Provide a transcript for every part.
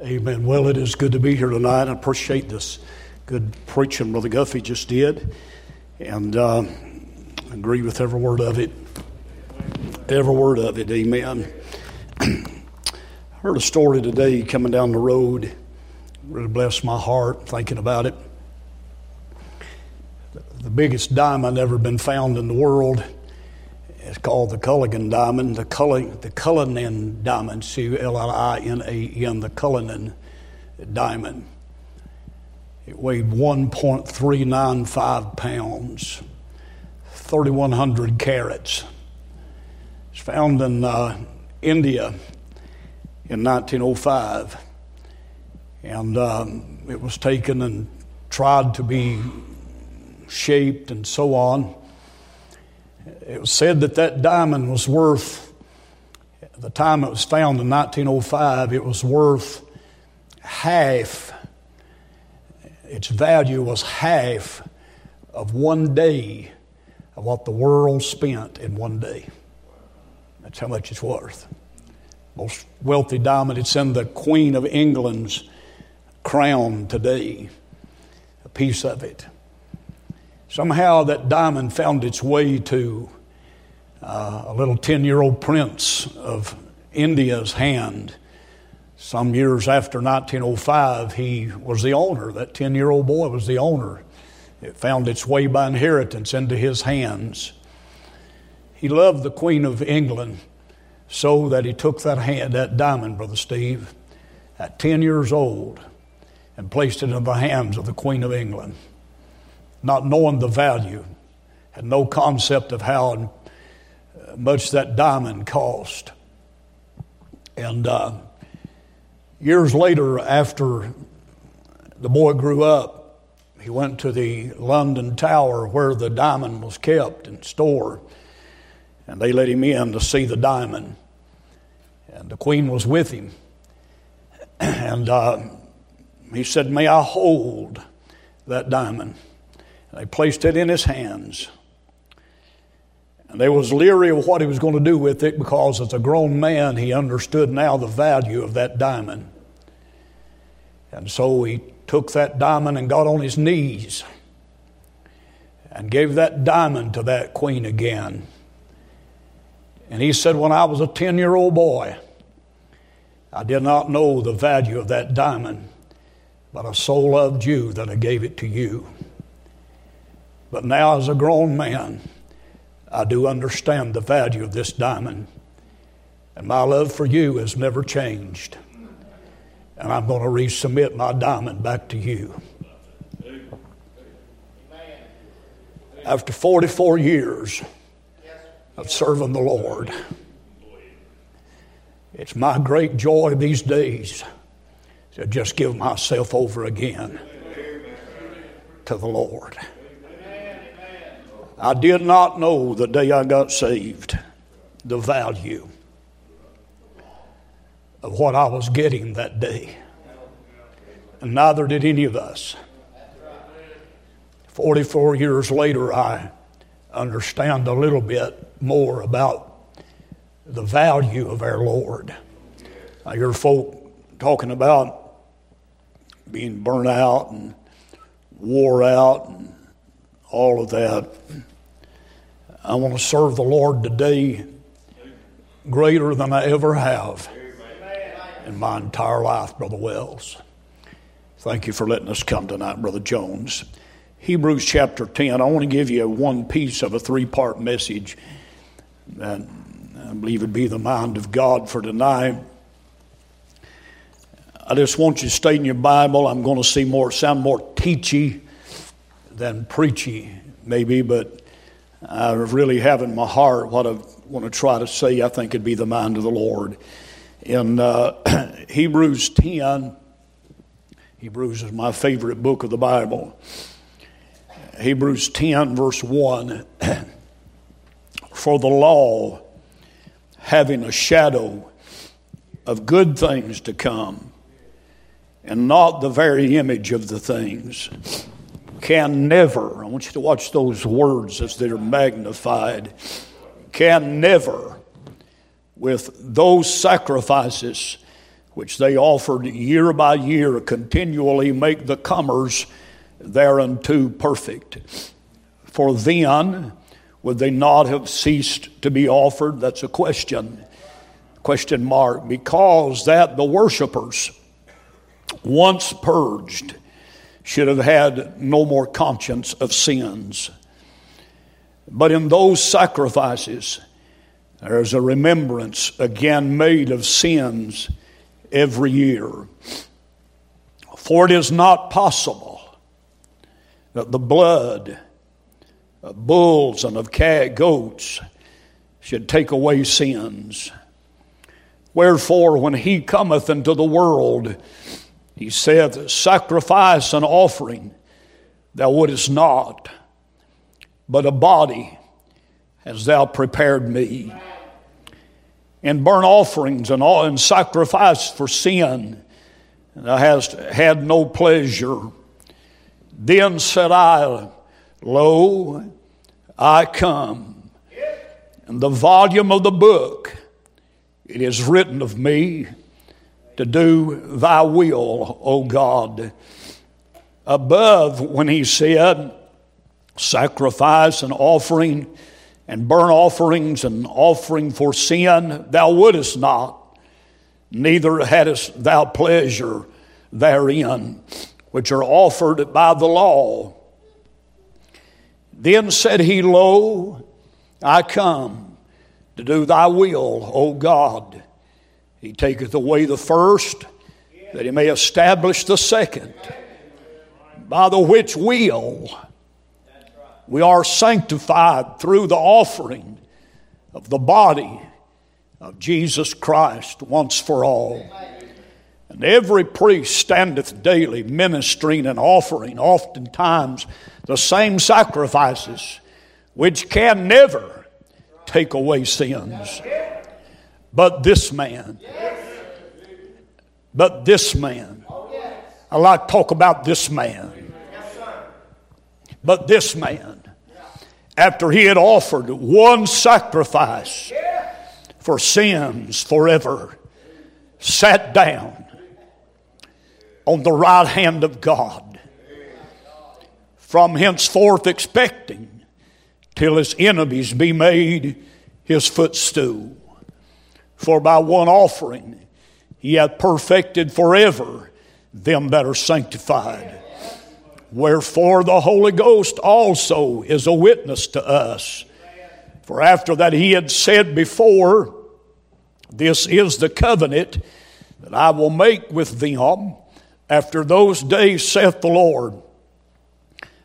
Amen. Well, it is good to be here tonight. I appreciate this good preaching Brother Guffey just did, and uh, agree with every word of it. Every word of it. Amen. I heard a story today coming down the road. Really blessed my heart thinking about it. The biggest diamond ever been found in the world it's called the Cullinan diamond, the, Cullinan, the Cullinan diamond, C L L I N A N, the Cullinan diamond. It weighed 1.395 pounds, 3,100 carats. It's found in uh, India in 1905. And um, it was taken and tried to be shaped and so on. It was said that that diamond was worth, at the time it was found in 1905, it was worth half, its value was half of one day of what the world spent in one day. That's how much it's worth. Most wealthy diamond, it's in the Queen of England's crown today, a piece of it. Somehow that diamond found its way to uh, a little 10 year old prince of India's hand. Some years after 1905, he was the owner. That 10 year old boy was the owner. It found its way by inheritance into his hands. He loved the Queen of England so that he took that, hand, that diamond, Brother Steve, at 10 years old, and placed it in the hands of the Queen of England not knowing the value, had no concept of how much that diamond cost. And uh, years later, after the boy grew up, he went to the London Tower where the diamond was kept and stored. And they let him in to see the diamond. And the Queen was with him. And uh, he said, May I hold that diamond? They placed it in his hands. And they was leery of what he was going to do with it because as a grown man, he understood now the value of that diamond. And so he took that diamond and got on his knees and gave that diamond to that queen again. And he said, When I was a 10 year old boy, I did not know the value of that diamond, but I so loved you that I gave it to you. But now, as a grown man, I do understand the value of this diamond. And my love for you has never changed. And I'm going to resubmit my diamond back to you. After 44 years of serving the Lord, it's my great joy these days to just give myself over again to the Lord. I did not know the day I got saved the value of what I was getting that day. And neither did any of us. 44 years later, I understand a little bit more about the value of our Lord. I hear folk talking about being burnt out and wore out and all of that. I want to serve the Lord today greater than I ever have in my entire life, Brother Wells. Thank you for letting us come tonight, Brother Jones. Hebrews chapter 10, I want to give you one piece of a three part message that I believe would be the mind of God for tonight. I just want you to stay in your Bible. I'm going to see more, sound more teachy than preachy, maybe, but I really have in my heart what I want to try to say. I think it'd be the mind of the Lord. In uh, Hebrews 10, Hebrews is my favorite book of the Bible. Hebrews 10, verse 1 For the law, having a shadow of good things to come, and not the very image of the things can never, I want you to watch those words as they're magnified, can never, with those sacrifices which they offered year by year, continually make the comers thereunto perfect. For then would they not have ceased to be offered? That's a question. Question mark. Because that the worshippers, once purged, should have had no more conscience of sins. But in those sacrifices, there's a remembrance again made of sins every year. For it is not possible that the blood of bulls and of goats should take away sins. Wherefore, when he cometh into the world, he saith, Sacrifice an offering thou wouldest not, but a body hast thou prepared me. And burnt offerings and, all, and sacrifice for sin, thou hast had no pleasure. Then said I, Lo, I come. And the volume of the book, it is written of me to do thy will, O God. Above, when he said, sacrifice and offering and burnt offerings and offering for sin, thou wouldest not, neither hadst thou pleasure therein, which are offered by the law then said he, Lo, I come to do thy will, O God. He taketh away the first, that he may establish the second, by the which will we are sanctified through the offering of the body of Jesus Christ once for all. And every priest standeth daily ministering and offering, oftentimes the same sacrifices, which can never take away sins. But this man, but this man, I like to talk about this man. But this man, after he had offered one sacrifice for sins forever, sat down on the right hand of God, from henceforth expecting till his enemies be made his footstool. For by one offering he hath perfected forever them that are sanctified. Wherefore the Holy Ghost also is a witness to us. For after that he had said before, This is the covenant that I will make with them after those days, saith the Lord,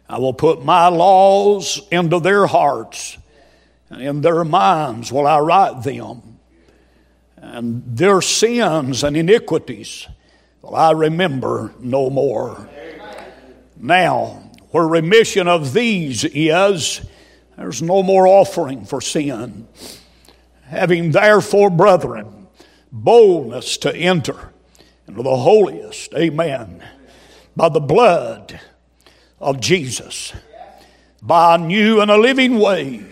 I will put my laws into their hearts, and in their minds will I write them. And their sins and iniquities will I remember no more. Now, where remission of these is, there's no more offering for sin. Having therefore, brethren, boldness to enter into the holiest, amen, by the blood of Jesus, by a new and a living way,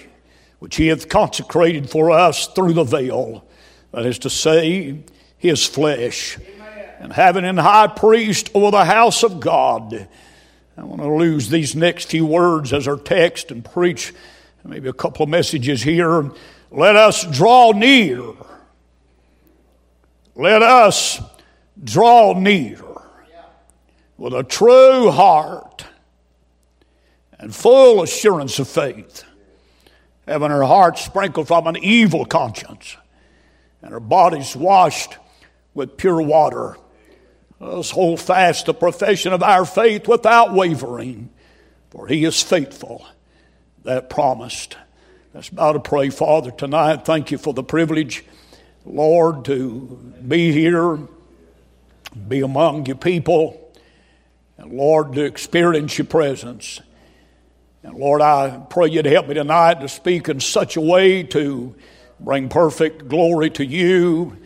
which he hath consecrated for us through the veil, that is to say, his flesh. And having an high priest over the house of God, I want to lose these next few words as our text and preach maybe a couple of messages here. Let us draw near. Let us draw near with a true heart and full assurance of faith, having our hearts sprinkled from an evil conscience and our bodies washed with pure water. Let us hold fast the profession of our faith without wavering, for he is faithful that promised. Let's bow to pray, Father, tonight. Thank you for the privilege, Lord, to be here be among your people, and Lord, to experience your presence. And Lord, I pray you to help me tonight to speak in such a way to bring perfect glory to you.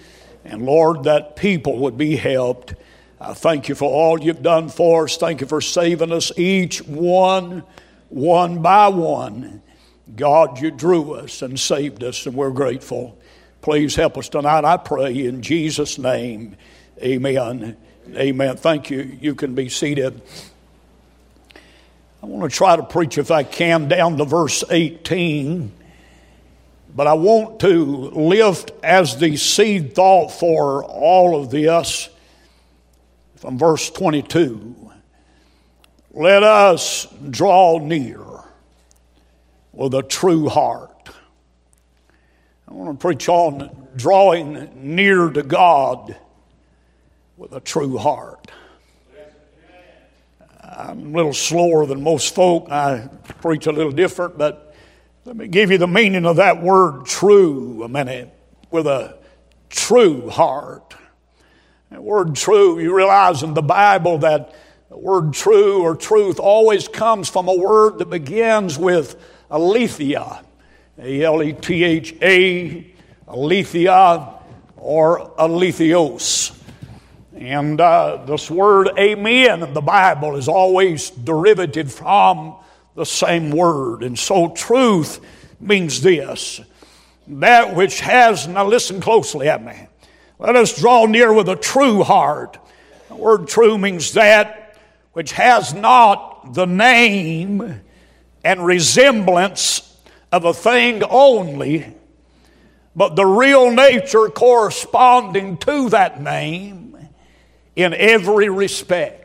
And Lord, that people would be helped. I thank you for all you've done for us. Thank you for saving us each one, one by one. God, you drew us and saved us, and we're grateful. Please help us tonight, I pray, in Jesus' name. Amen. Amen. Thank you. You can be seated. I want to try to preach, if I can, down to verse 18. But I want to lift as the seed thought for all of this from verse 22. Let us draw near with a true heart. I want to preach on drawing near to God with a true heart. I'm a little slower than most folk. I preach a little different, but let me give you the meaning of that word true a minute with a true heart. That word true, you realize in the Bible that the word true or truth always comes from a word that begins with aletheia, A L E T H A, aletheia, or aletheos. And uh, this word amen in the Bible is always derivative from the same word. And so truth means this that which has, now listen closely at me. Let us draw near with a true heart. The word true means that which has not the name and resemblance of a thing only, but the real nature corresponding to that name in every respect.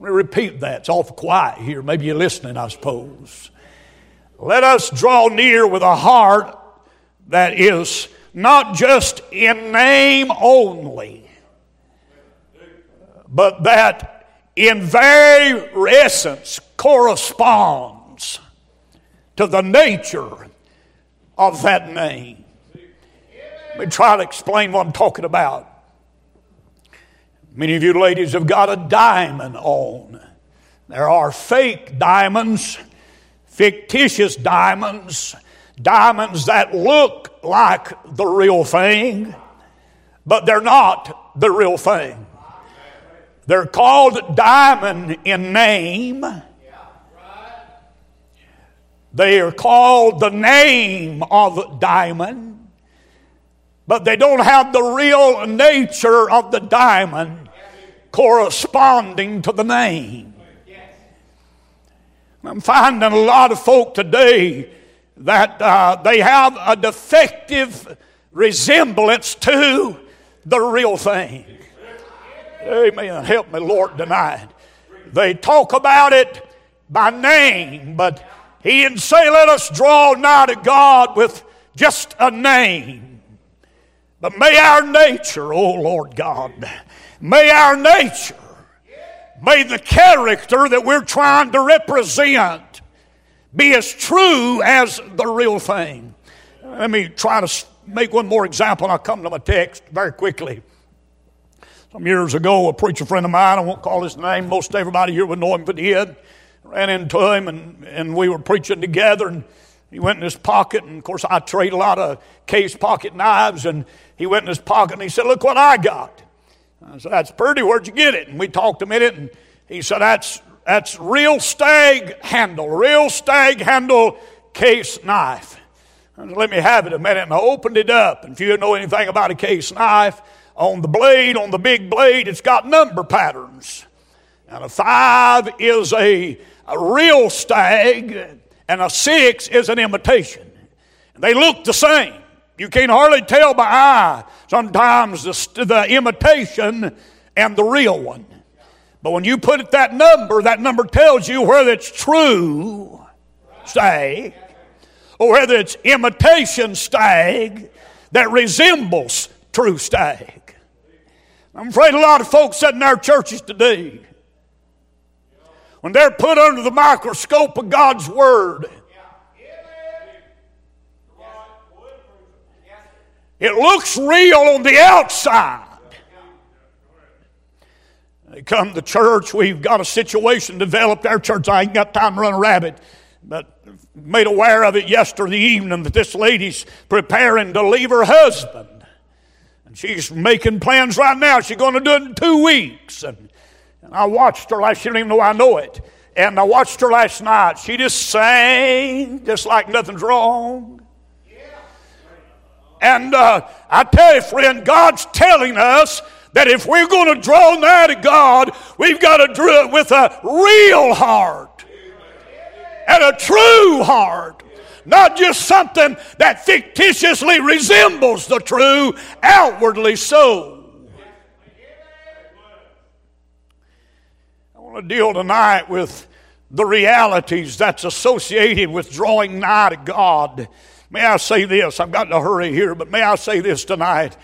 Let me repeat that. It's awful quiet here. Maybe you're listening, I suppose. Let us draw near with a heart that is not just in name only, but that in very essence corresponds to the nature of that name. Let me try to explain what I'm talking about. Many of you ladies have got a diamond on. There are fake diamonds, fictitious diamonds, diamonds that look like the real thing, but they're not the real thing. They're called diamond in name. They are called the name of diamond, but they don't have the real nature of the diamond corresponding to the name. I'm finding a lot of folk today that uh, they have a defective resemblance to the real thing. Amen. Help me, Lord, tonight. They talk about it by name, but he didn't say, let us draw nigh to God with just a name. But may our nature, oh Lord God, may our nature, may the character that we're trying to represent be as true as the real thing. Let me try to make one more example I'll come to my text very quickly. Some years ago, a preacher friend of mine, I won't call his name, most everybody here would know him if he did, ran into him and, and we were preaching together and he went in his pocket and of course I trade a lot of case pocket knives and he went in his pocket and he said, look what I got. I said, that's pretty, where'd you get it? And we talked a minute and he said, that's that's real stag handle, real stag handle case knife. Let me have it a minute. And I opened it up. And if you know anything about a case knife, on the blade, on the big blade, it's got number patterns. And a five is a, a real stag, and a six is an imitation. They look the same. You can't hardly tell by eye sometimes the, the imitation and the real one. But when you put it that number, that number tells you whether it's true stag or whether it's imitation stag that resembles true stag. I'm afraid a lot of folks sitting in our churches today, when they're put under the microscope of God's Word, it looks real on the outside. They come to church. We've got a situation developed. Our church, I ain't got time to run a rabbit, but made aware of it yesterday evening that this lady's preparing to leave her husband. And she's making plans right now. She's going to do it in two weeks. And, and I watched her last, she don't even know I know it. And I watched her last night. She just sang just like nothing's wrong. And uh, I tell you, friend, God's telling us that if we're going to draw nigh to God, we've got to do it with a real heart and a true heart. Not just something that fictitiously resembles the true, outwardly so. I want to deal tonight with the realities that's associated with drawing nigh to God. May I say this? I've got to hurry here, but may I say this tonight?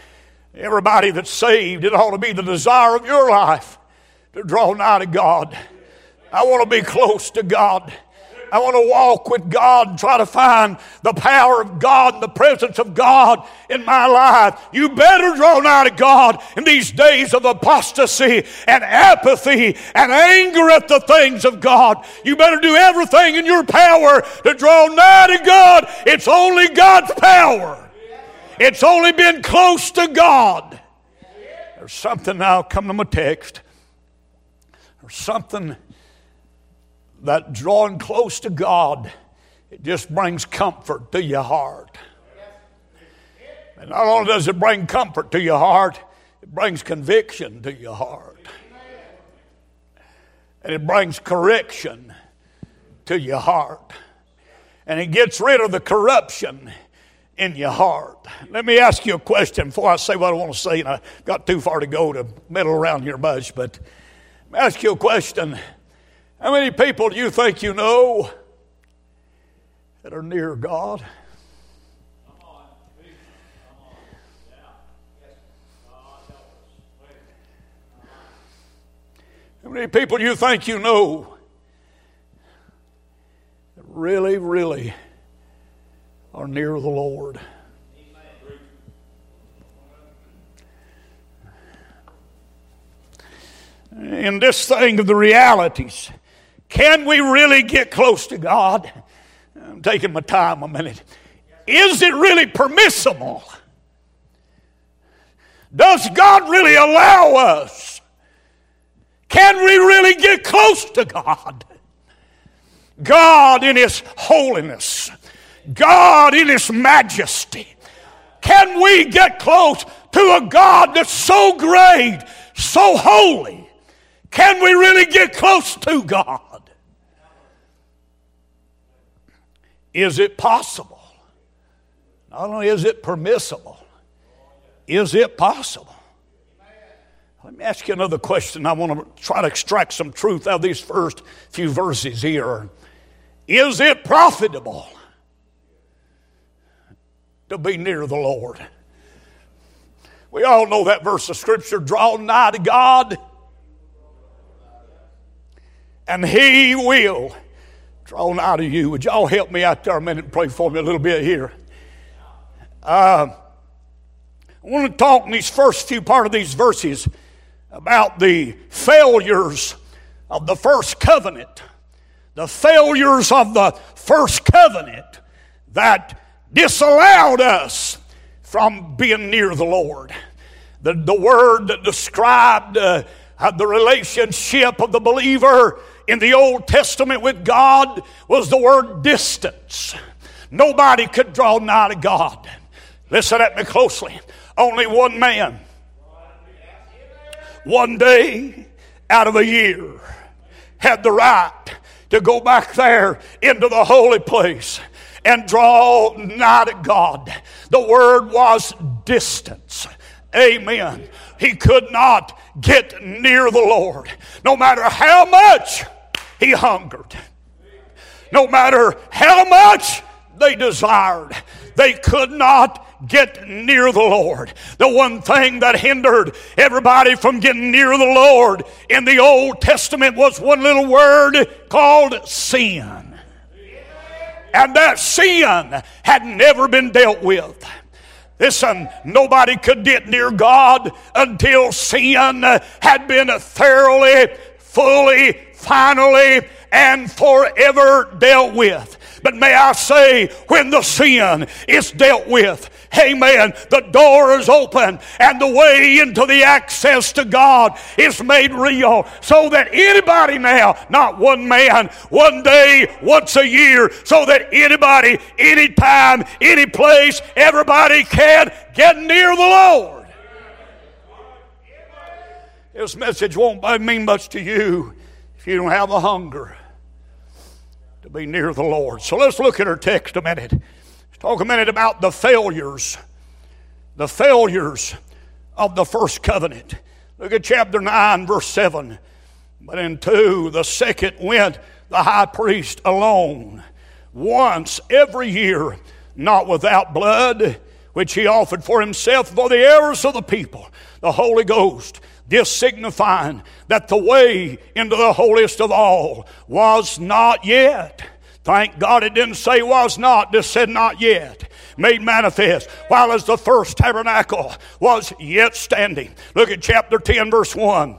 Everybody that's saved, it ought to be the desire of your life to draw nigh to God. I want to be close to God. I want to walk with God and try to find the power of God and the presence of God in my life. You better draw nigh to God in these days of apostasy and apathy and anger at the things of God. You better do everything in your power to draw nigh to God. It's only God's power. It's only been close to God. There's something now, come to my text. There's something that drawing close to God, it just brings comfort to your heart. And not only does it bring comfort to your heart, it brings conviction to your heart. And it brings correction to your heart. And it gets rid of the corruption in your heart. Let me ask you a question before I say what I want to say, and I got too far to go to meddle around here much, but let me ask you a question. How many people do you think you know that are near God? How many people do you think you know that really, really are near the Lord? In this thing of the realities, can we really get close to God? I'm taking my time a minute. Is it really permissible? Does God really allow us? Can we really get close to God? God in His holiness, God in His majesty. Can we get close to a God that's so great, so holy? Can we really get close to God? Is it possible? Not only is it permissible, is it possible? Let me ask you another question. I want to try to extract some truth out of these first few verses here. Is it profitable to be near the Lord? We all know that verse of Scripture draw nigh to God, and He will drawn out of you. Would y'all help me out there a minute and pray for me a little bit here? Uh, I want to talk in these first few part of these verses about the failures of the first covenant, the failures of the first covenant that disallowed us from being near the Lord. The, the word that described uh, the relationship of the believer in the Old Testament with God was the word distance. Nobody could draw nigh to God. Listen at me closely. Only one man, one day out of a year, had the right to go back there into the holy place and draw nigh to God. The word was distance. Amen. He could not get near the Lord. No matter how much he hungered. No matter how much they desired, they could not get near the Lord. The one thing that hindered everybody from getting near the Lord in the Old Testament was one little word called sin. And that sin had never been dealt with. Listen, nobody could get near God until sin had been thoroughly, fully, finally, and forever dealt with. But may I say, when the sin is dealt with, amen, the door is open and the way into the access to God is made real so that anybody now, not one man, one day, once a year, so that anybody, anytime, any place, everybody can get near the Lord. This message won't mean much to you you don't have a hunger to be near the Lord. So let's look at our text a minute. Let's talk a minute about the failures, the failures of the first covenant. Look at chapter 9, verse 7. But in 2, the second went the high priest alone, once every year, not without blood, which he offered for himself for the errors of the people. The Holy Ghost this signifying that the way into the holiest of all was not yet. Thank God it didn't say was not, just said not yet. Made manifest, while as the first tabernacle was yet standing. Look at chapter 10, verse 1.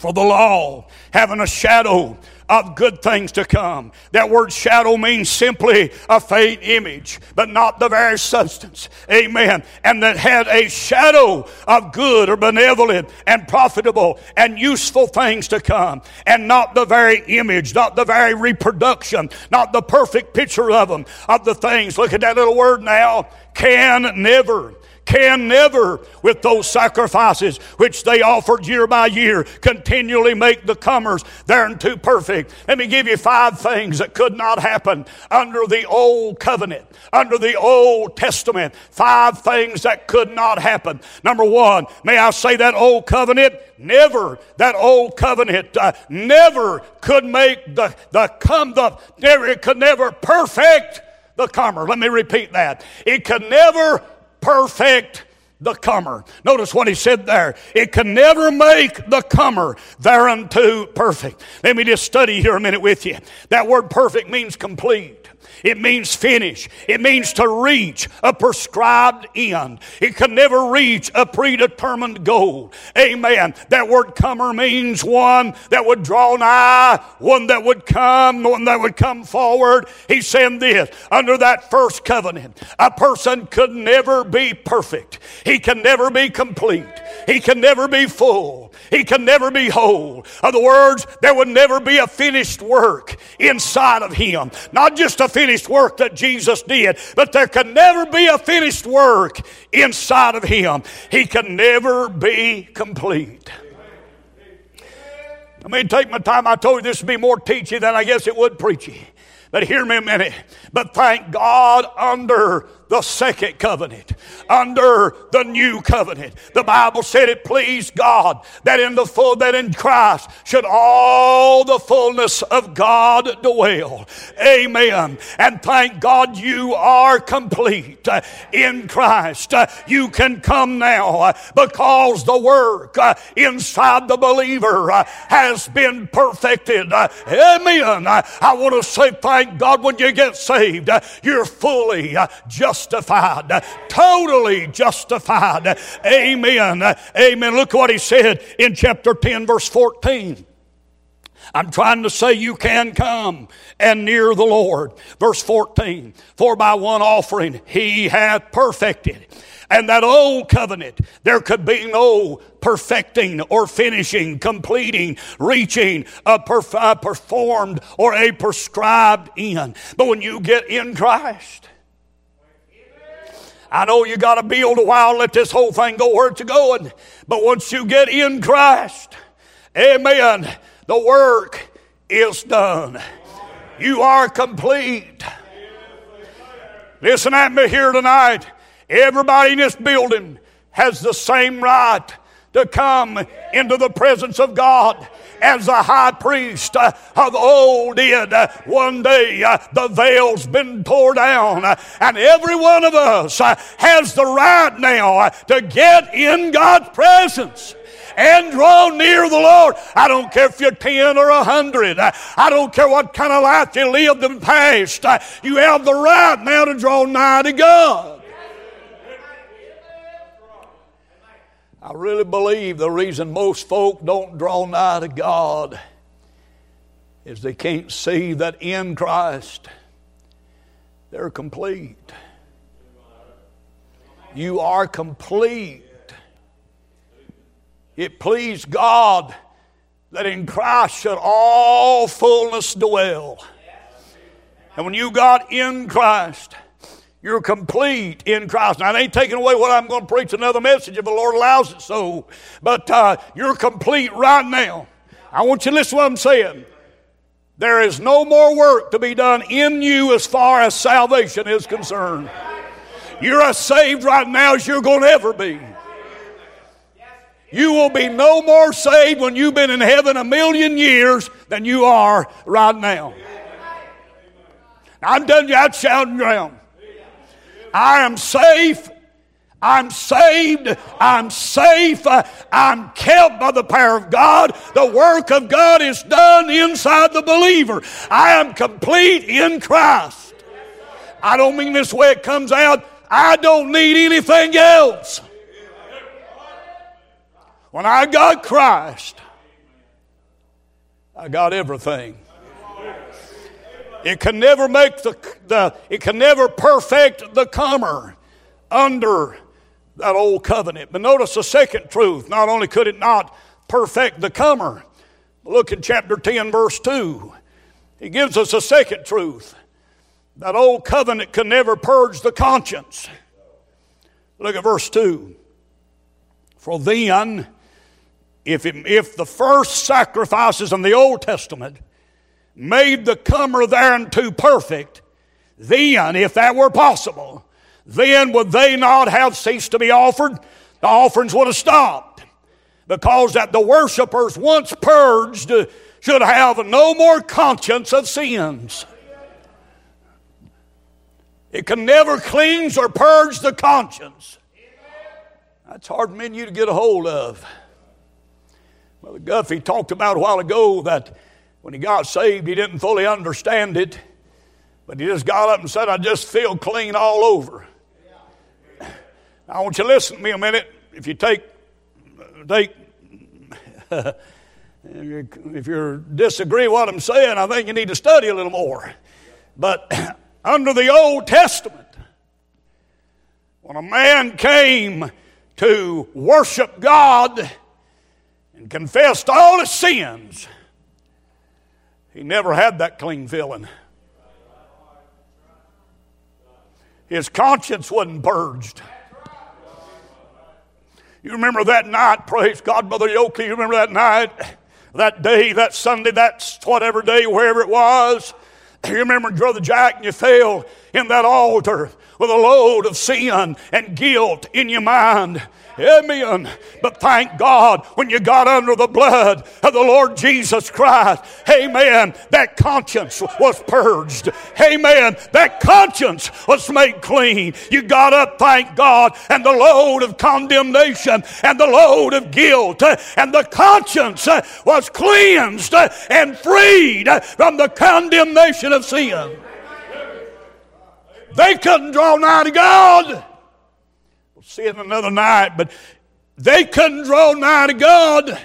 For the law, having a shadow of good things to come. That word shadow means simply a faint image, but not the very substance. Amen. And that had a shadow of good or benevolent and profitable and useful things to come. And not the very image, not the very reproduction, not the perfect picture of them, of the things. Look at that little word now. Can never can never, with those sacrifices which they offered year by year, continually make the comers thereunto perfect. Let me give you five things that could not happen under the old covenant, under the Old Testament. Five things that could not happen. Number one, may I say that old covenant? Never, that old covenant uh, never could make the, the come, the, never, it could never perfect the comer. Let me repeat that. It could never perfect the comer. Notice what he said there. It can never make the comer thereunto perfect. Let me just study here a minute with you. That word perfect means complete. It means finish. It means to reach a prescribed end. It can never reach a predetermined goal. Amen. That word comer means one that would draw nigh, one that would come, one that would come forward. He's saying this under that first covenant, a person could never be perfect. He can never be complete. He can never be full. He can never be whole. In Other words, there would never be a finished work inside of him. Not just a finished work that Jesus did, but there can never be a finished work inside of him. He can never be complete. I mean, take my time. I told you this would be more teachy than I guess it would preachy. But hear me a minute. But thank God under the second covenant, under the new covenant. The Bible said it pleased God that in the full, that in Christ should all the fullness of God dwell. Amen. And thank God you are complete uh, in Christ. Uh, you can come now uh, because the work inside the believer has been perfected. Amen. I want to say thank God when you get saved, you're fully just justified, totally justified. Amen. Amen. Look what he said in chapter 10, verse 14. I'm trying to say you can come and near the Lord. Verse 14, for by one offering he hath perfected. And that old covenant, there could be no perfecting or finishing, completing, reaching a, perf- a performed or a prescribed end. But when you get in Christ, I know you got to build a while, let this whole thing go where it's going. But once you get in Christ, amen, the work is done. You are complete. Listen at me here tonight. Everybody in this building has the same right to come into the presence of God as the high priest uh, of old did. Uh, one day uh, the veil's been torn down, and every one of us has the right now to get in God's presence and draw near the Lord. I don't care if you're 10 or 100. I don't care what kind of life you lived in the past. You have the right now to draw nigh to God. I really believe the reason most folk don't draw nigh to God is they can't see that in Christ they're complete. You are complete. It pleased God that in Christ should all fullness dwell. And when you got in Christ, you're complete in Christ. Now, I ain't taking away what I'm going to preach another message if the Lord allows it so, but uh, you're complete right now. I want you to listen to what I'm saying. There is no more work to be done in you as far as salvation is concerned. You're as saved right now as you're going to ever be. You will be no more saved when you've been in heaven a million years than you are right now. I'm done you out shouting ground. I am safe. I'm saved. I'm safe. I'm kept by the power of God. The work of God is done inside the believer. I am complete in Christ. I don't mean this way it comes out. I don't need anything else. When I got Christ, I got everything. It can never make the, the it can never perfect the comer under that old covenant. But notice the second truth. Not only could it not perfect the comer, look in chapter 10, verse 2. He gives us a second truth. That old covenant can never purge the conscience. Look at verse 2. For then if, it, if the first sacrifices in the Old Testament made the comer thereunto perfect, then, if that were possible, then would they not have ceased to be offered? The offerings would have stopped. Because that the worshippers, once purged, should have no more conscience of sins. It can never cleanse or purge the conscience. That's hard you to get a hold of. Brother Guffey talked about a while ago that when he got saved, he didn't fully understand it, but he just got up and said, I just feel clean all over. I want you to listen to me a minute. If you take, take, if you disagree with what I'm saying, I think you need to study a little more. But under the Old Testament, when a man came to worship God, and confessed all his sins, he never had that clean feeling. His conscience wasn't purged. You remember that night, praise God, Brother Yoki, you remember that night, that day, that Sunday, that whatever day, wherever it was. You remember Brother Jack and you fell in that altar with a load of sin and guilt in your mind. Amen. But thank God when you got under the blood of the Lord Jesus Christ. Amen. That conscience was purged. Amen. That conscience was made clean. You got up, thank God, and the load of condemnation and the load of guilt and the conscience was cleansed and freed from the condemnation of sin. They couldn't draw nigh to God. We'll see it another night, but they couldn't draw nigh to God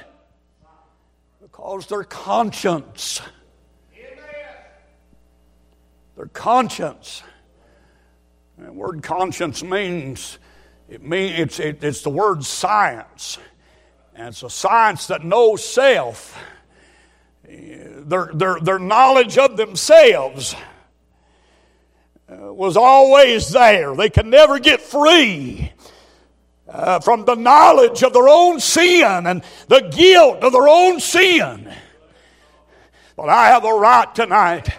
because their conscience, their conscience, the word conscience means it means it's, it, it's the word science, and it's a science that knows self. Their, their, their knowledge of themselves was always there. They could never get free uh, from the knowledge of their own sin and the guilt of their own sin. But I have a right tonight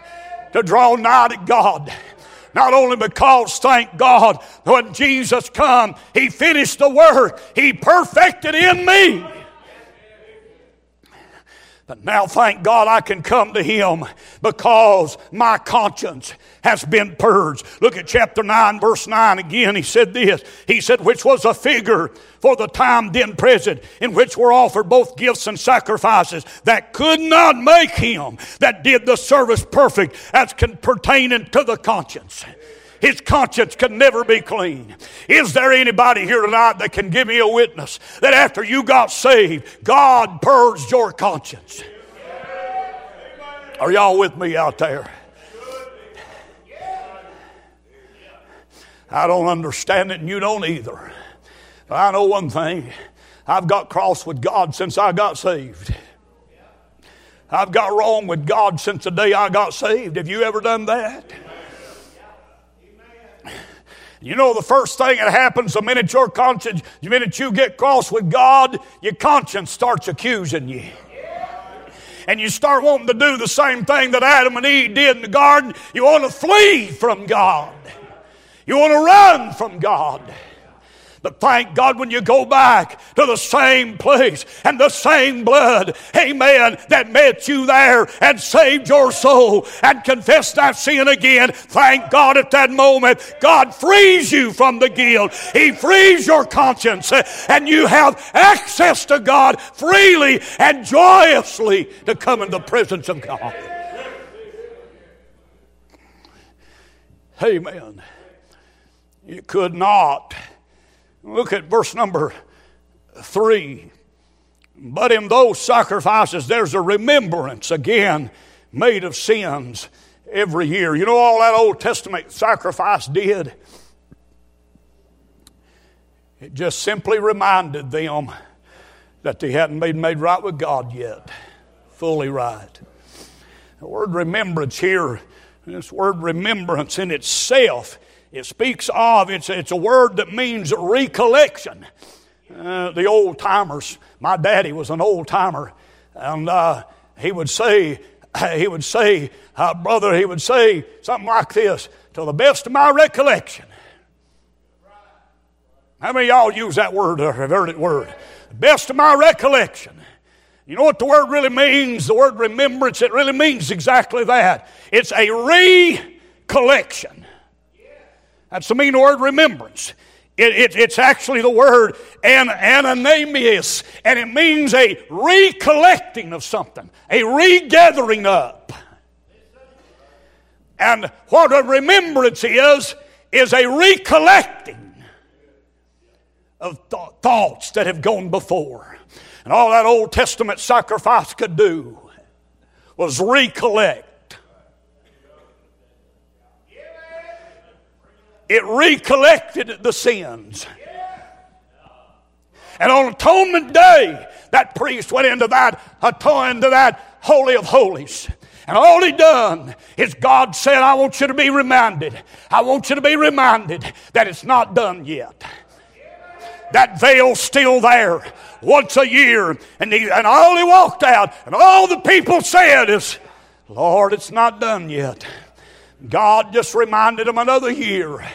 to draw nigh to God. Not only because, thank God, when Jesus come, He finished the work. He perfected in me. But now, thank God, I can come to Him because my conscience has been purged. Look at chapter 9, verse 9 again. He said this. He said, which was a figure for the time then present, in which were offered both gifts and sacrifices that could not make Him that did the service perfect as can pertaining to the conscience his conscience could never be clean. Is there anybody here tonight that can give me a witness that after you got saved, God purged your conscience? Are y'all with me out there? I don't understand it, and you don't either. But I know one thing I've got cross with God since I got saved. I've got wrong with God since the day I got saved. Have you ever done that? You know, the first thing that happens the minute your conscience, the minute you get cross with God, your conscience starts accusing you. And you start wanting to do the same thing that Adam and Eve did in the garden. You want to flee from God. You want to run from God. But thank God when you go back to the same place and the same blood, amen, that met you there and saved your soul and confessed that sin again. Thank God at that moment, God frees you from the guilt. He frees your conscience eh, and you have access to God freely and joyously to come in the presence of God. Amen. You could not Look at verse number three. But in those sacrifices, there's a remembrance again made of sins every year. You know all that Old Testament sacrifice did? It just simply reminded them that they hadn't been made right with God yet, fully right. The word remembrance here, this word remembrance in itself it speaks of, it's, it's a word that means recollection. Uh, the old timers, my daddy was an old timer, and uh, he would say, he would say, uh, brother, he would say something like this, to the best of my recollection. How many y'all use that word or have heard it word? Best of my recollection. You know what the word really means? The word remembrance, it really means exactly that. It's a recollection. That's the mean word remembrance. It, it, it's actually the word an, ananias, and it means a recollecting of something, a regathering up. And what a remembrance is, is a recollecting of th- thoughts that have gone before. And all that Old Testament sacrifice could do was recollect it recollected the sins. And on Atonement Day, that priest went into that, into that Holy of Holies. And all he done is God said, I want you to be reminded. I want you to be reminded that it's not done yet. That veil's still there once a year. And, he, and all he walked out, and all the people said is, Lord, it's not done yet. God just reminded him another year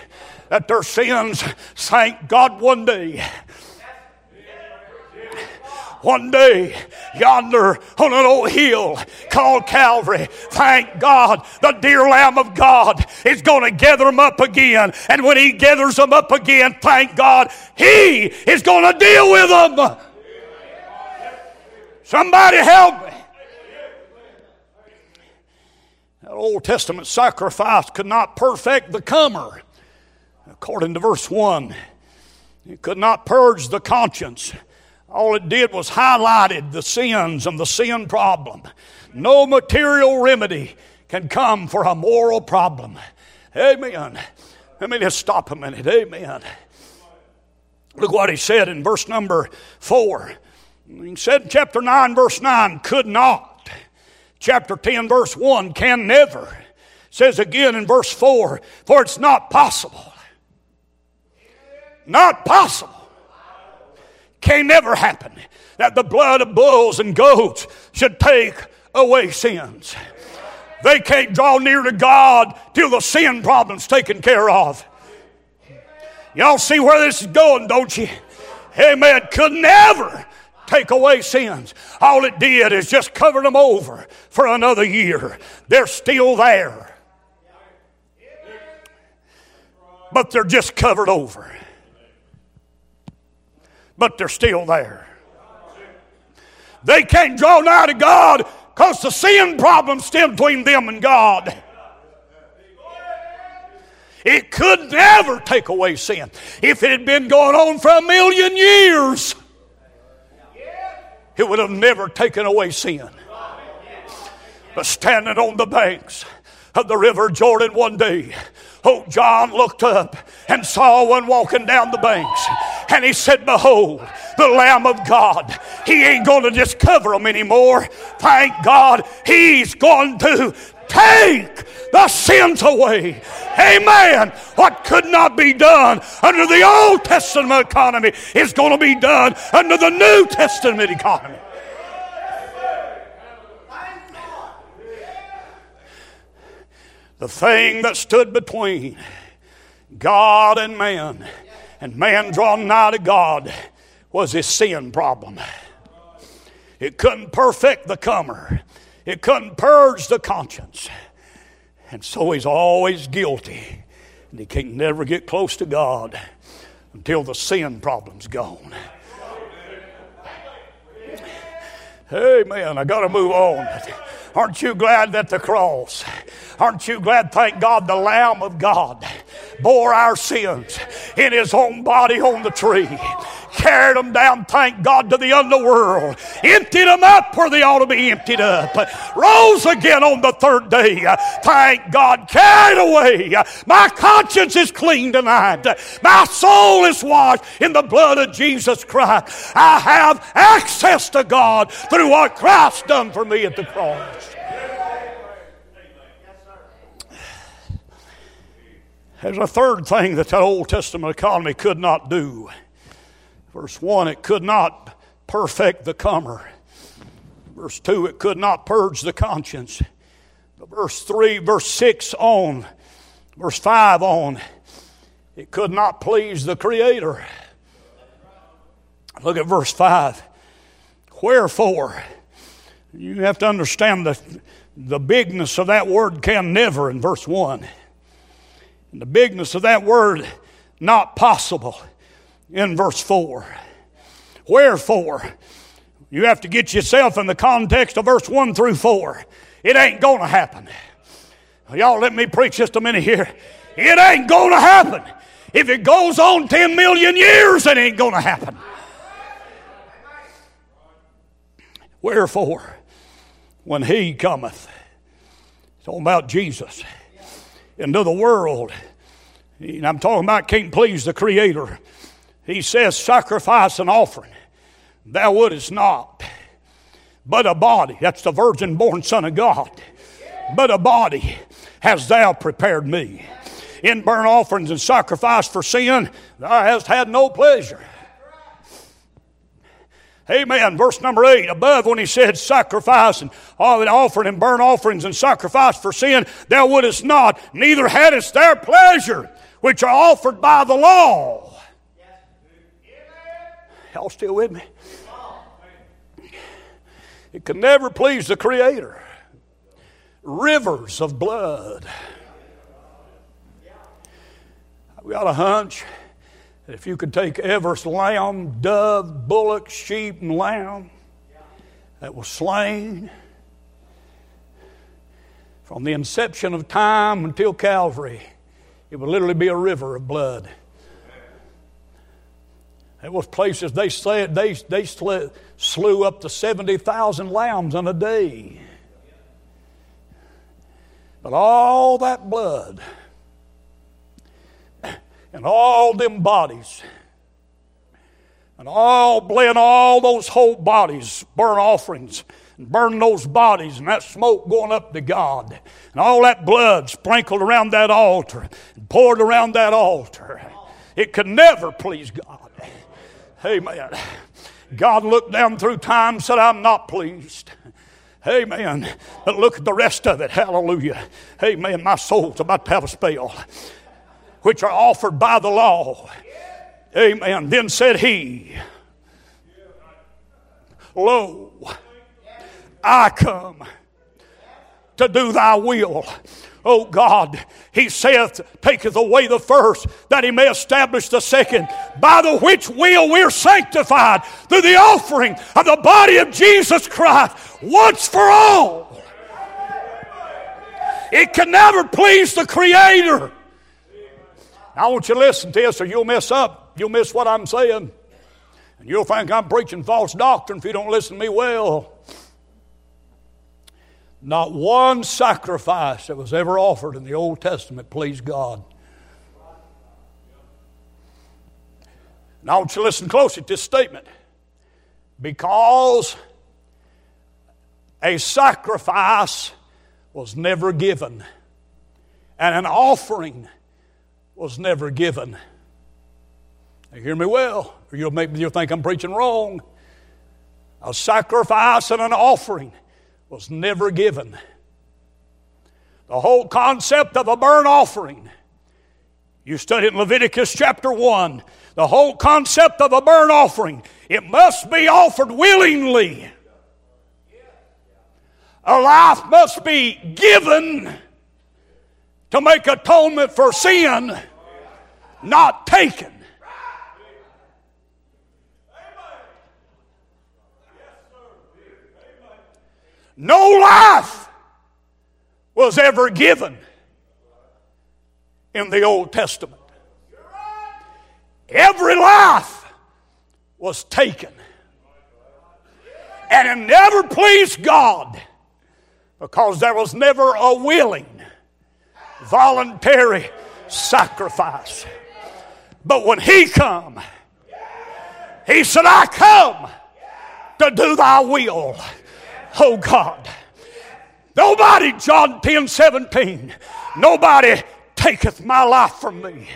that their sins sank God one day. One day, yonder on an old hill called Calvary, thank God, the dear Lamb of God is going to gather them up again. And when He gathers them up again, thank God, He is going to deal with them. Somebody help me. That Old Testament sacrifice could not perfect the comer according to verse 1. It could not purge the conscience. All it did was highlighted the sins and the sin problem. No material remedy can come for a moral problem. Amen. Let me just stop a minute. Amen. Look what he said in verse number 4. He said in chapter 9, verse 9, could not. Chapter 10, verse 1, can never. Says again in verse 4, for it's not possible not possible. Can never happen that the blood of bulls and goats should take away sins. They can't draw near to God till the sin problem's taken care of. Y'all see where this is going, don't you? Amen. Could never take away sins. All it did is just cover them over for another year. They're still there. But they're just covered over but they're still there. They can't draw nigh to God because the sin problem still between them and God. It could never take away sin. If it had been going on for a million years, it would have never taken away sin. But standing on the banks of the river Jordan one day, oh, John looked up and saw one walking down the banks. And he said, Behold, the Lamb of God. He ain't going to just cover them anymore. Thank God, He's going to take the sins away. Amen. What could not be done under the Old Testament economy is going to be done under the New Testament economy. The thing that stood between God and man, and man drawn nigh to God, was his sin problem. It couldn't perfect the comer. It couldn't purge the conscience. And so he's always guilty. And he can never get close to God until the sin problem's gone. Hey, man, I got to move on. Aren't you glad that the cross, aren't you glad, thank God, the Lamb of God bore our sins in his own body on the tree? carried them down, thank God, to the underworld, emptied them up where they ought to be emptied up, rose again on the third day, thank God, carried away. My conscience is clean tonight. My soul is washed in the blood of Jesus Christ. I have access to God through what Christ done for me at the cross. There's a third thing that that Old Testament economy could not do. Verse 1, it could not perfect the comer. Verse 2, it could not purge the conscience. Verse 3, verse 6 on, verse 5 on, it could not please the Creator. Look at verse 5. Wherefore, you have to understand the, the bigness of that word can never in verse 1. And the bigness of that word, not possible in verse 4. Wherefore, you have to get yourself in the context of verse 1 through 4. It ain't going to happen. Y'all, let me preach just a minute here. It ain't going to happen. If it goes on 10 million years, it ain't going to happen. Wherefore, when he cometh, it's all about Jesus, into the world, and I'm talking about can't please the Creator he says, Sacrifice an offering thou wouldest not, but a body, that's the virgin born Son of God, but a body hast thou prepared me. In burnt offerings and sacrifice for sin, thou hast had no pleasure. Amen. Verse number eight, above when he said sacrifice and all the offering and burnt offerings and sacrifice for sin, thou wouldest not, neither hadst thou pleasure, which are offered by the law. Y'all still with me? It can never please the Creator. Rivers of blood. We got a hunch that if you could take every lamb, dove, bullock, sheep, and lamb that was slain from the inception of time until Calvary, it would literally be a river of blood. There was places they said they, they slew up to 70,000 lambs in a day. But all that blood and all them bodies and all blend all those whole bodies, burn offerings, and burn those bodies, and that smoke going up to God, and all that blood sprinkled around that altar and poured around that altar. It could never please God. Amen. God looked down through time said, I'm not pleased. Amen. But look at the rest of it. Hallelujah. Amen. My soul's about to have a spell. Which are offered by the law. Amen. Then said he, Lo, I come to do thy will. O God, he saith, taketh away the first, that he may establish the second, by the which will we're sanctified through the offering of the body of Jesus Christ once for all. It can never please the Creator. I want you to listen to this or you'll mess up. You'll miss what I'm saying. And you'll think I'm preaching false doctrine if you don't listen to me well. Not one sacrifice that was ever offered in the Old Testament pleased God. Now, I want you to listen closely to this statement. Because a sacrifice was never given, and an offering was never given. Now, hear me well, or you'll make you'll think I'm preaching wrong. A sacrifice and an offering was never given. The whole concept of a burnt offering. You study in Leviticus chapter 1. The whole concept of a burnt offering. It must be offered willingly. A life must be given to make atonement for sin, not taken. No life was ever given in the Old Testament. Every life was taken. And it never pleased God because there was never a willing, voluntary sacrifice. But when He come, He said, I come to do thy will oh God. Nobody, John 10 17, nobody taketh my life from me.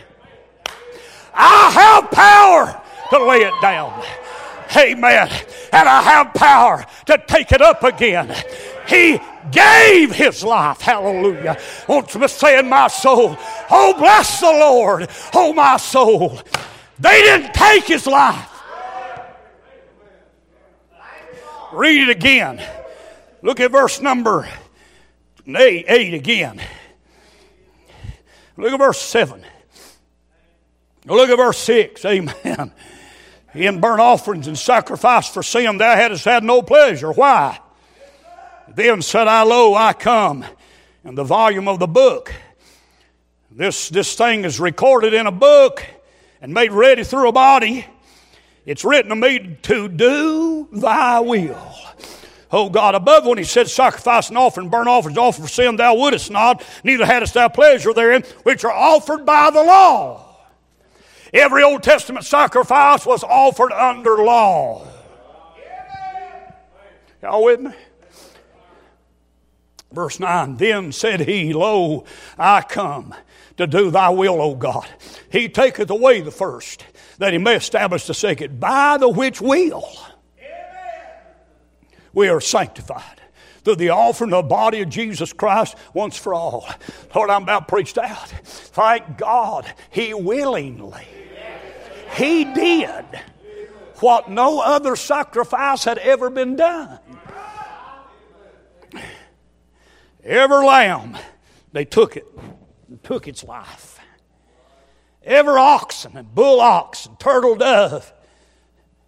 I have power to lay it down. Amen. And I have power to take it up again. He gave his life. Hallelujah. Won't you say in my soul, Oh, bless the Lord, oh, my soul. They didn't take his life. Read it again. Look at verse number eight, eight again. Look at verse 7. Look at verse 6. Amen. In burnt offerings and sacrifice for sin, thou hadst had no pleasure. Why? Then said I, Lo, I come. In the volume of the book, this, this thing is recorded in a book and made ready through a body. It's written to me to do thy will. Oh God, above when he said, Sacrifice and offering, burnt offerings, offer for sin, thou wouldest not, neither hadst thou pleasure therein, which are offered by the law. Every Old Testament sacrifice was offered under law. Y'all with me? Verse 9 Then said he, Lo, I come to do thy will, O God. He taketh away the first, that he may establish the second, by the which will we are sanctified through the offering of the body of Jesus Christ once for all. Lord, I'm about preached out. Thank God, He willingly, He did what no other sacrifice had ever been done. Every lamb, they took it, and took its life. Every oxen and bull ox and turtle dove,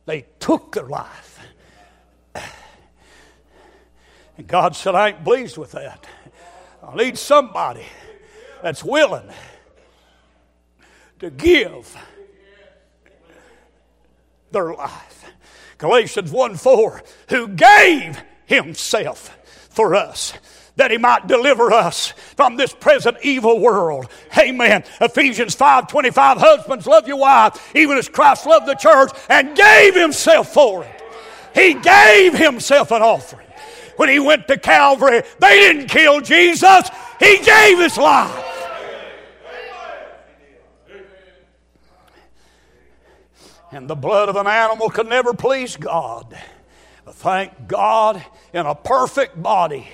they took their life. And God said, I ain't pleased with that. I need somebody that's willing to give their life. Galatians 1 4, who gave himself for us that he might deliver us from this present evil world. Amen. Ephesians 5 25, husbands, love your wife, even as Christ loved the church and gave himself for it. He gave himself an offering when he went to Calvary. They didn't kill Jesus, he gave his life. And the blood of an animal could never please God. But thank God, in a perfect body,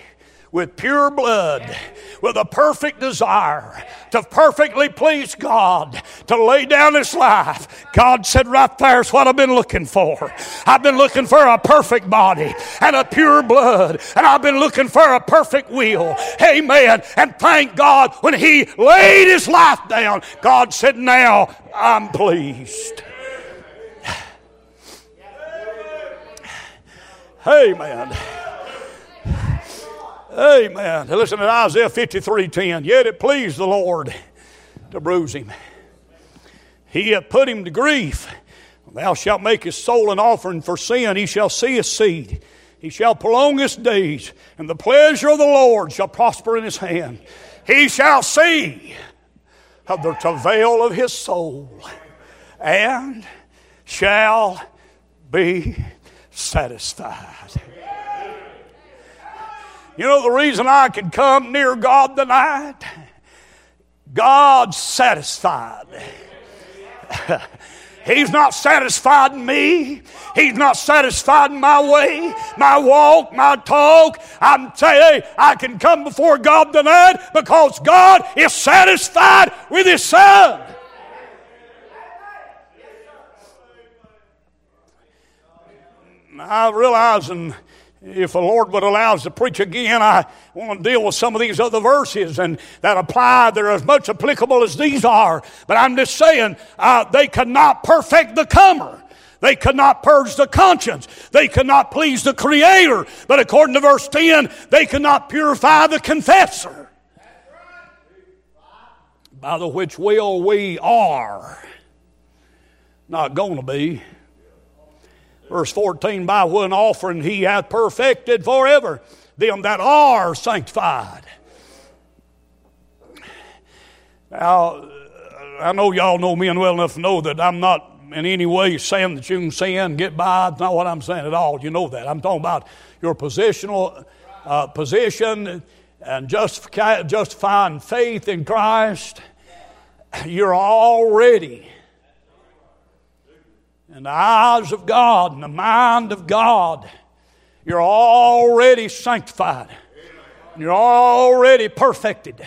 with pure blood, with a perfect desire to perfectly please God, to lay down his life. God said, Right there's what I've been looking for. I've been looking for a perfect body and a pure blood, and I've been looking for a perfect will. Amen. And thank God when he laid his life down, God said, Now I'm pleased. Amen. Amen. Listen to Isaiah 53:10. Yet it pleased the Lord to bruise him. He hath put him to grief. Thou shalt make his soul an offering for sin. He shall see his seed. He shall prolong his days, and the pleasure of the Lord shall prosper in his hand. He shall see of the travail of his soul and shall be satisfied. You know the reason I can come near God tonight? God's satisfied. He's not satisfied in me. He's not satisfied in my way, my walk, my talk. I'm saying I can come before God tonight because God is satisfied with His Son. I realize, and if the Lord would allow us to preach again, I want to deal with some of these other verses and that apply. They're as much applicable as these are. But I'm just saying, uh, they could not perfect the comer. They could not purge the conscience. They could not please the Creator. But according to verse 10, they could not purify the confessor. By the which will we are not going to be. Verse 14, by one offering he hath perfected forever them that are sanctified. Now, I know y'all know me and well enough to know that I'm not in any way saying that you can sin, get by. That's not what I'm saying at all. You know that. I'm talking about your positional uh, position and justifying faith in Christ. You're already in the eyes of God, and the mind of God, you're already sanctified. You're already perfected.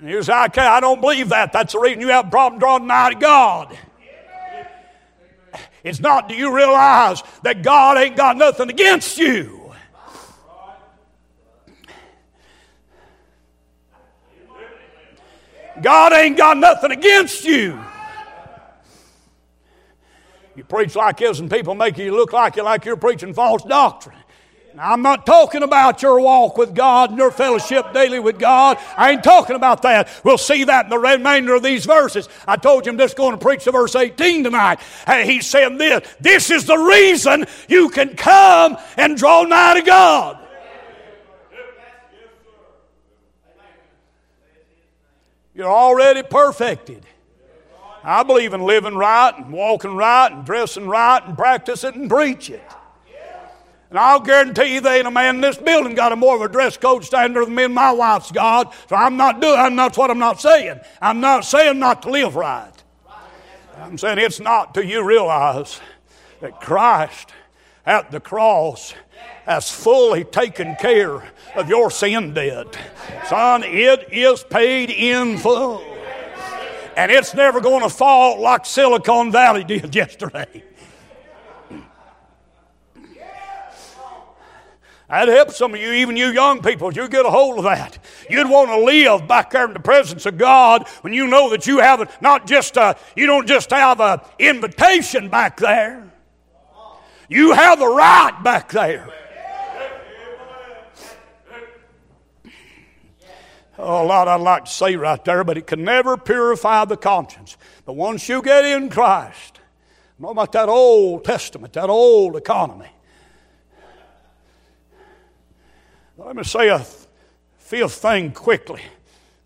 And here's how I, I don't believe that. That's the reason you have a problem drawing nigh to God. It's not, do you realize that God ain't got nothing against you? God ain't got nothing against you. You preach like this, and people make you look like you like you're preaching false doctrine. I'm not talking about your walk with God and your fellowship daily with God. I ain't talking about that. We'll see that in the remainder of these verses. I told you I'm just going to preach to verse 18 tonight. Hey, he's saying this. This is the reason you can come and draw nigh to God. You're already perfected. I believe in living right and walking right and dressing right and practice it and preach it. And I'll guarantee you, there ain't a man in this building got a more of a dress code standard than me and my wife's God. So I'm not doing. That's what I'm not saying. I'm not saying not to live right. I'm saying it's not till you realize that Christ at the cross has fully taken care of your sin debt. Son, it is paid in full and it's never going to fall like Silicon Valley did yesterday. That'd help some of you, even you young people, you get a hold of that. You'd want to live back there in the presence of God when you know that you have not just a, you don't just have an invitation back there. You have a right back there. Oh, a lot I'd like to say right there, but it can never purify the conscience. But once you get in Christ, know about that Old Testament, that old economy. Let me say a fifth thing quickly.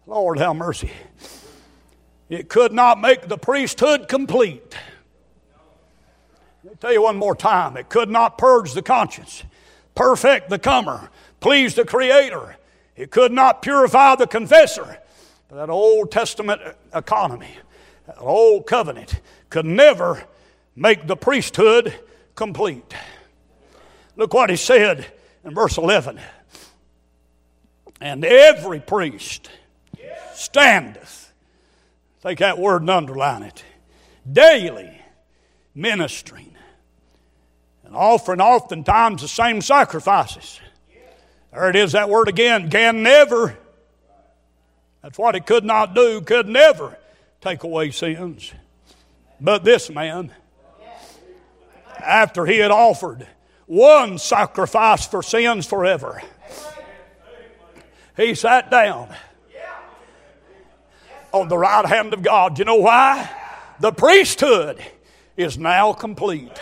Lord, have mercy. It could not make the priesthood complete. Let me tell you one more time. It could not purge the conscience, perfect the comer, please the Creator, it could not purify the confessor. But that Old Testament economy, that old covenant, could never make the priesthood complete. Look what he said in verse 11. And every priest standeth, take that word and underline it, daily ministering and offering oftentimes the same sacrifices there it is, that word again. Can never. That's what it could not do, could never take away sins. But this man, after he had offered one sacrifice for sins forever, he sat down on the right hand of God. You know why? The priesthood is now complete.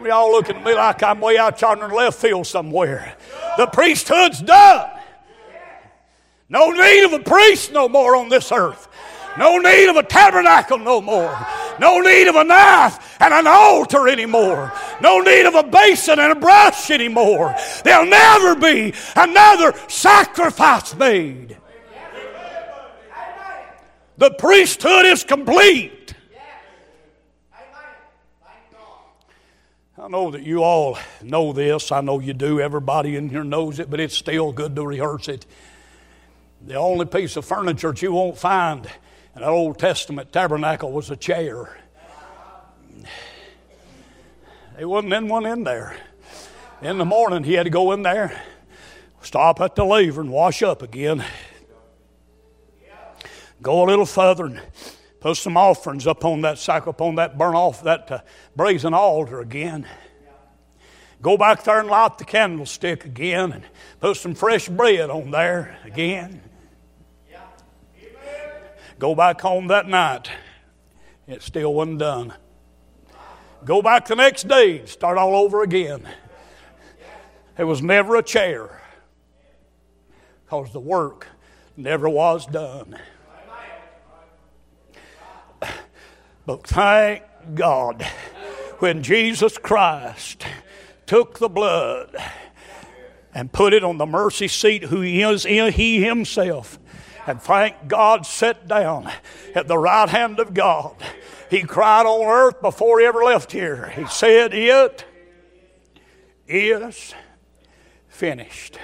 Some of y'all looking at me like I'm way out yonder in left field somewhere. The priesthood's done. No need of a priest no more on this earth. No need of a tabernacle no more. No need of a knife and an altar anymore. No need of a basin and a brush anymore. There'll never be another sacrifice made. The priesthood is complete. I know that you all know this. I know you do. Everybody in here knows it, but it's still good to rehearse it. The only piece of furniture that you won't find in an Old Testament tabernacle was a chair. There wasn't in one in there. In the morning, he had to go in there, stop at the laver, and wash up again. Go a little further and put some offerings up on that sack, upon that burn off that uh, brazen altar again. Go back there and light the candlestick again and put some fresh bread on there again. Go back home that night. It still wasn't done. Go back the next day start all over again. There was never a chair because the work never was done. But thank God when Jesus Christ took the blood and put it on the mercy seat who is he himself and thank God sat down at the right hand of God he cried on earth before he ever left here. He said, It is finished.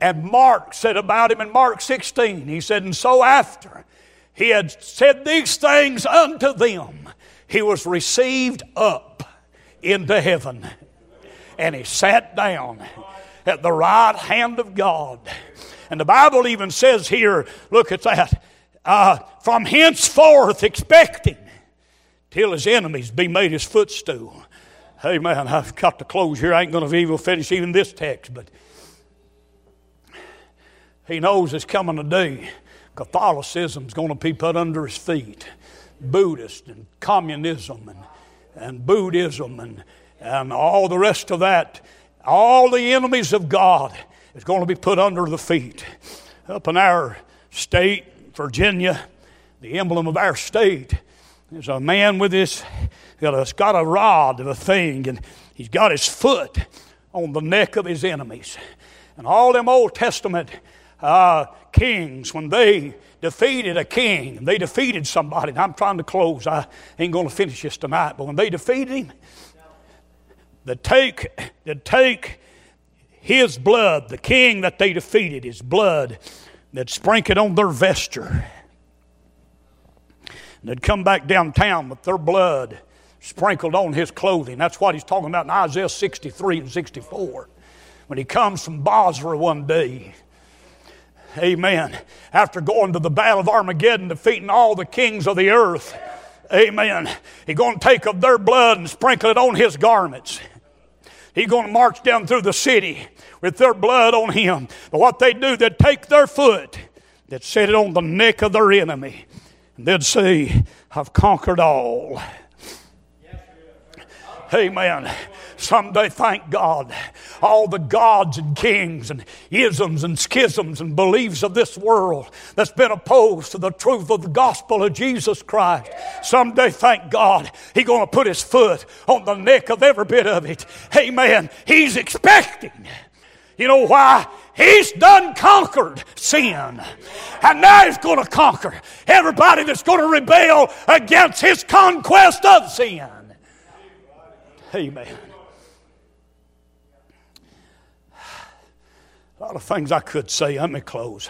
And Mark said about him in Mark 16, he said, And so after he had said these things unto them, he was received up into heaven. And he sat down at the right hand of God. And the Bible even says here, look at that uh, from henceforth expecting till his enemies be made his footstool. Hey man, I've got to close here. I ain't going to be able to finish even this text, but he knows it's coming a day. Catholicism's going to be put under his feet. Buddhist and communism and, and Buddhism and, and all the rest of that. All the enemies of God is going to be put under the feet. Up in our state, Virginia, the emblem of our state. There's a man with his, he's got a rod of a thing, and he's got his foot on the neck of his enemies. And all them Old Testament uh, kings, when they defeated a king, they defeated somebody, and I'm trying to close, I ain't going to finish this tonight, but when they defeated him, they take, they take his blood, the king that they defeated, his blood, They'd sprinkle it on their vesture. They'd come back downtown with their blood sprinkled on his clothing. That's what he's talking about in Isaiah 63 and 64. When he comes from Bozrah one day, amen, after going to the battle of Armageddon, defeating all the kings of the earth, amen, he's going to take of their blood and sprinkle it on his garments. He's going to march down through the city with their blood on him. But what they do, they'd take their foot, they'd set it on the neck of their enemy, and they'd say, I've conquered all. Amen. Someday, thank God, all the gods and kings and isms and schisms and beliefs of this world that's been opposed to the truth of the gospel of Jesus Christ. Someday, thank God, He's going to put His foot on the neck of every bit of it. Amen. He's expecting. You know why? He's done conquered sin. And now he's going to conquer everybody that's going to rebel against his conquest of sin. Amen. A lot of things I could say. Let me close.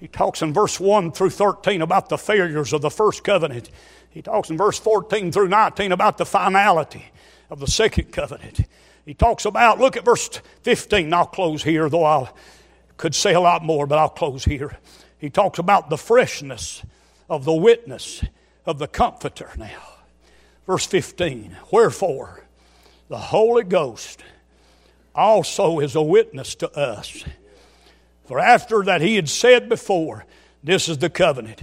He talks in verse 1 through 13 about the failures of the first covenant. He talks in verse 14 through 19 about the finality of the second covenant. He talks about, look at verse 15. I'll close here, though I could say a lot more, but I'll close here. He talks about the freshness of the witness of the Comforter now. Verse 15 Wherefore, the Holy Ghost also is a witness to us. For after that he had said before, This is the covenant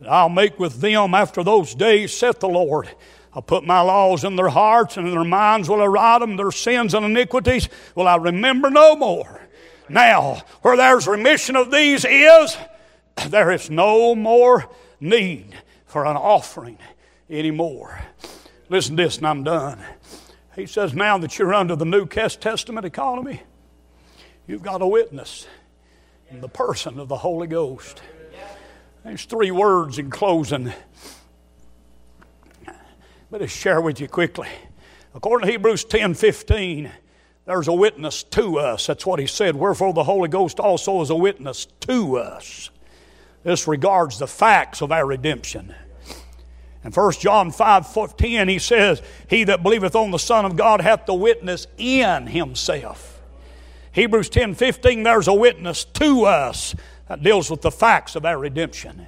that I'll make with them after those days, saith the Lord. I'll put my laws in their hearts, and in their minds will I write them. Their sins and iniquities will I remember no more. Now, where there's remission of these is, there is no more need for an offering anymore. Listen to this, and I'm done. He says, now that you're under the New Testament economy, you've got a witness in the person of the Holy Ghost. There's three words in closing but to share with you quickly. According to Hebrews 10 15, there's a witness to us. That's what he said. Wherefore the Holy Ghost also is a witness to us. This regards the facts of our redemption. In 1 John 5 10, he says, He that believeth on the Son of God hath the witness in himself. Hebrews 10 15, there's a witness to us that deals with the facts of our redemption.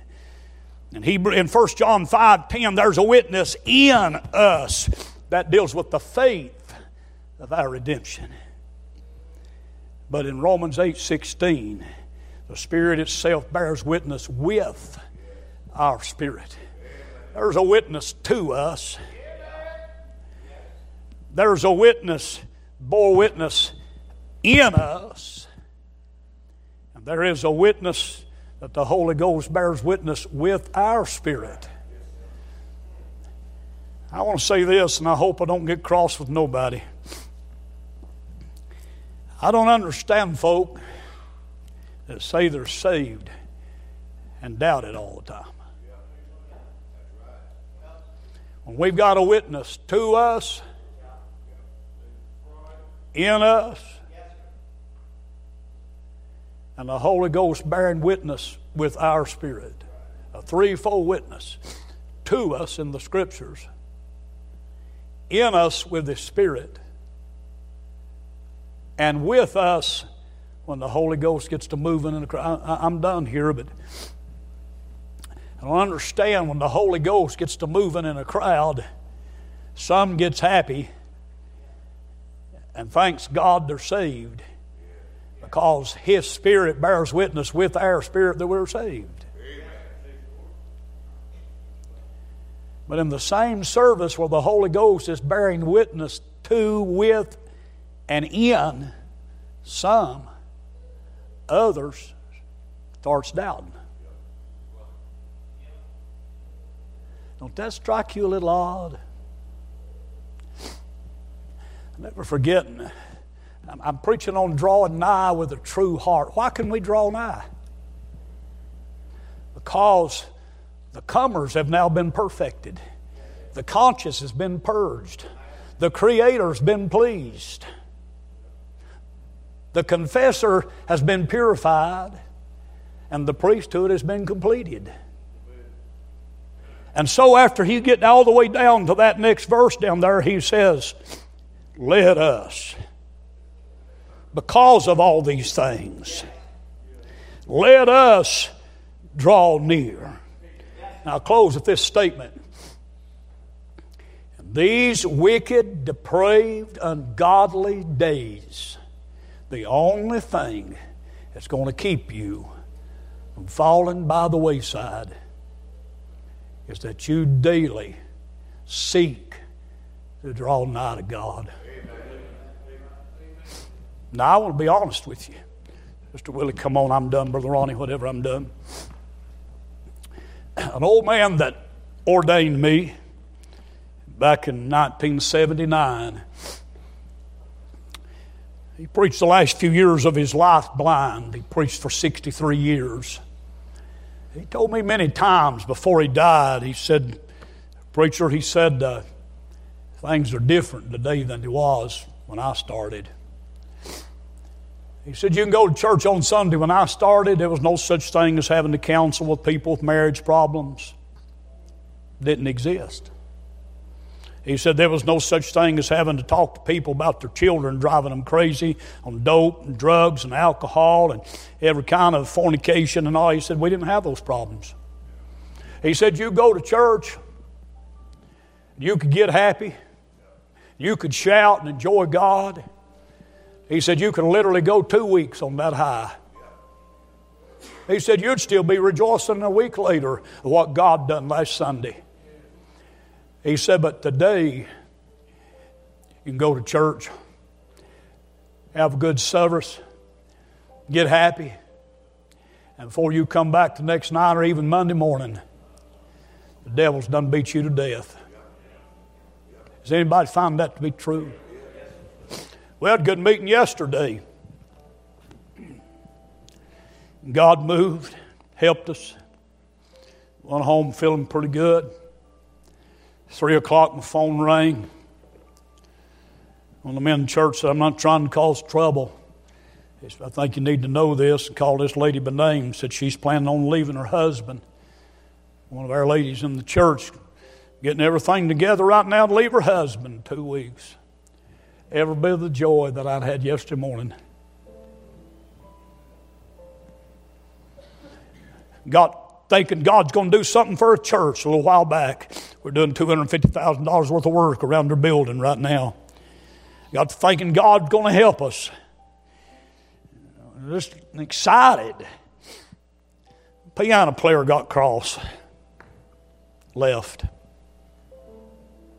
In, Hebrew, in 1 John 5 10, there's a witness in us that deals with the faith of our redemption. But in Romans 8 16, the Spirit itself bears witness with our spirit. There's a witness to us. There's a witness, bore witness in us. And there is a witness that the Holy Ghost bears witness with our spirit. I want to say this, and I hope I don't get cross with nobody. I don't understand folk that say they're saved and doubt it all the time. When we've got a witness to us, in us, and the Holy Ghost bearing witness with our spirit. A threefold witness to us in the Scriptures, in us with the Spirit, and with us when the Holy Ghost gets to moving in the crowd. I'm done here, but I don't understand when the Holy Ghost gets to moving in a crowd, some gets happy and thanks God they're saved because His Spirit bears witness with our spirit that we're saved. But in the same service where the Holy Ghost is bearing witness to, with, and in some, others starts doubting. Don't that strike you a little odd? I'm never forgetting I'm preaching on drawing nigh with a true heart. Why can we draw nigh? Because the comers have now been perfected, the conscience has been purged, the Creator's been pleased, the confessor has been purified, and the priesthood has been completed. And so, after he get all the way down to that next verse down there, he says, Let us because of all these things. Let us draw near. Now, I'll close with this statement. These wicked, depraved, ungodly days, the only thing that's going to keep you from falling by the wayside is that you daily seek to draw nigh to God. Now, I want to be honest with you. Mr. Willie, come on, I'm done. Brother Ronnie, whatever, I'm done. An old man that ordained me back in 1979, he preached the last few years of his life blind. He preached for 63 years. He told me many times before he died, he said, Preacher, he said, uh, things are different today than it was when I started. He said, You can go to church on Sunday. When I started, there was no such thing as having to counsel with people with marriage problems. Didn't exist. He said there was no such thing as having to talk to people about their children driving them crazy on dope and drugs and alcohol and every kind of fornication and all. He said we didn't have those problems. He said you go to church, you could get happy, you could shout and enjoy God. He said, You can literally go two weeks on that high. He said, You'd still be rejoicing a week later what God done last Sunday. He said, But today, you can go to church, have a good service, get happy, and before you come back the next night or even Monday morning, the devil's done beat you to death. Has anybody found that to be true? We had a good meeting yesterday. God moved, helped us. Went home feeling pretty good. Three o'clock, my phone rang. One of the men in church said, I'm not trying to cause trouble. I think you need to know this. And called this lady by name. Said she's planning on leaving her husband. One of our ladies in the church getting everything together right now to leave her husband two weeks. Every bit of the joy that I'd had yesterday morning. Got thinking God's going to do something for a church a little while back. We're doing $250,000 worth of work around their building right now. Got thinking God's going to help us. Just excited. Piano player got cross, left.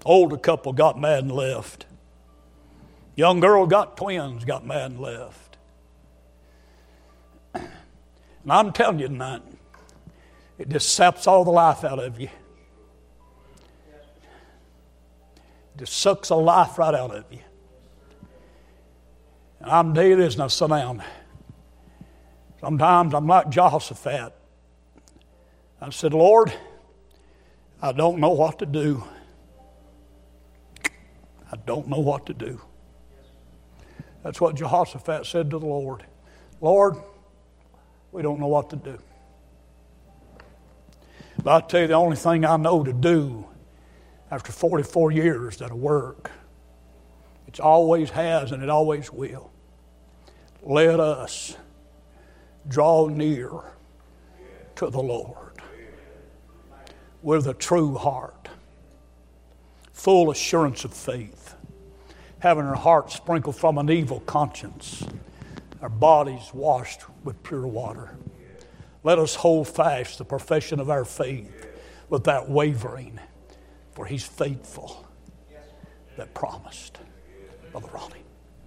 Older couple got mad and left. Young girl got twins, got mad and left. And I'm telling you tonight, it just saps all the life out of you. Just sucks the life right out of you. And I'm you this now, sit down. Sometimes I'm like Jehoshaphat. I said, Lord, I don't know what to do. I don't know what to do. That's what Jehoshaphat said to the Lord. Lord, we don't know what to do. But I tell you, the only thing I know to do after 44 years that'll work, it always has and it always will. Let us draw near to the Lord with a true heart, full assurance of faith having our hearts sprinkled from an evil conscience, our bodies washed with pure water. Let us hold fast the profession of our faith without wavering, for He's faithful that promised. Brother Ronnie.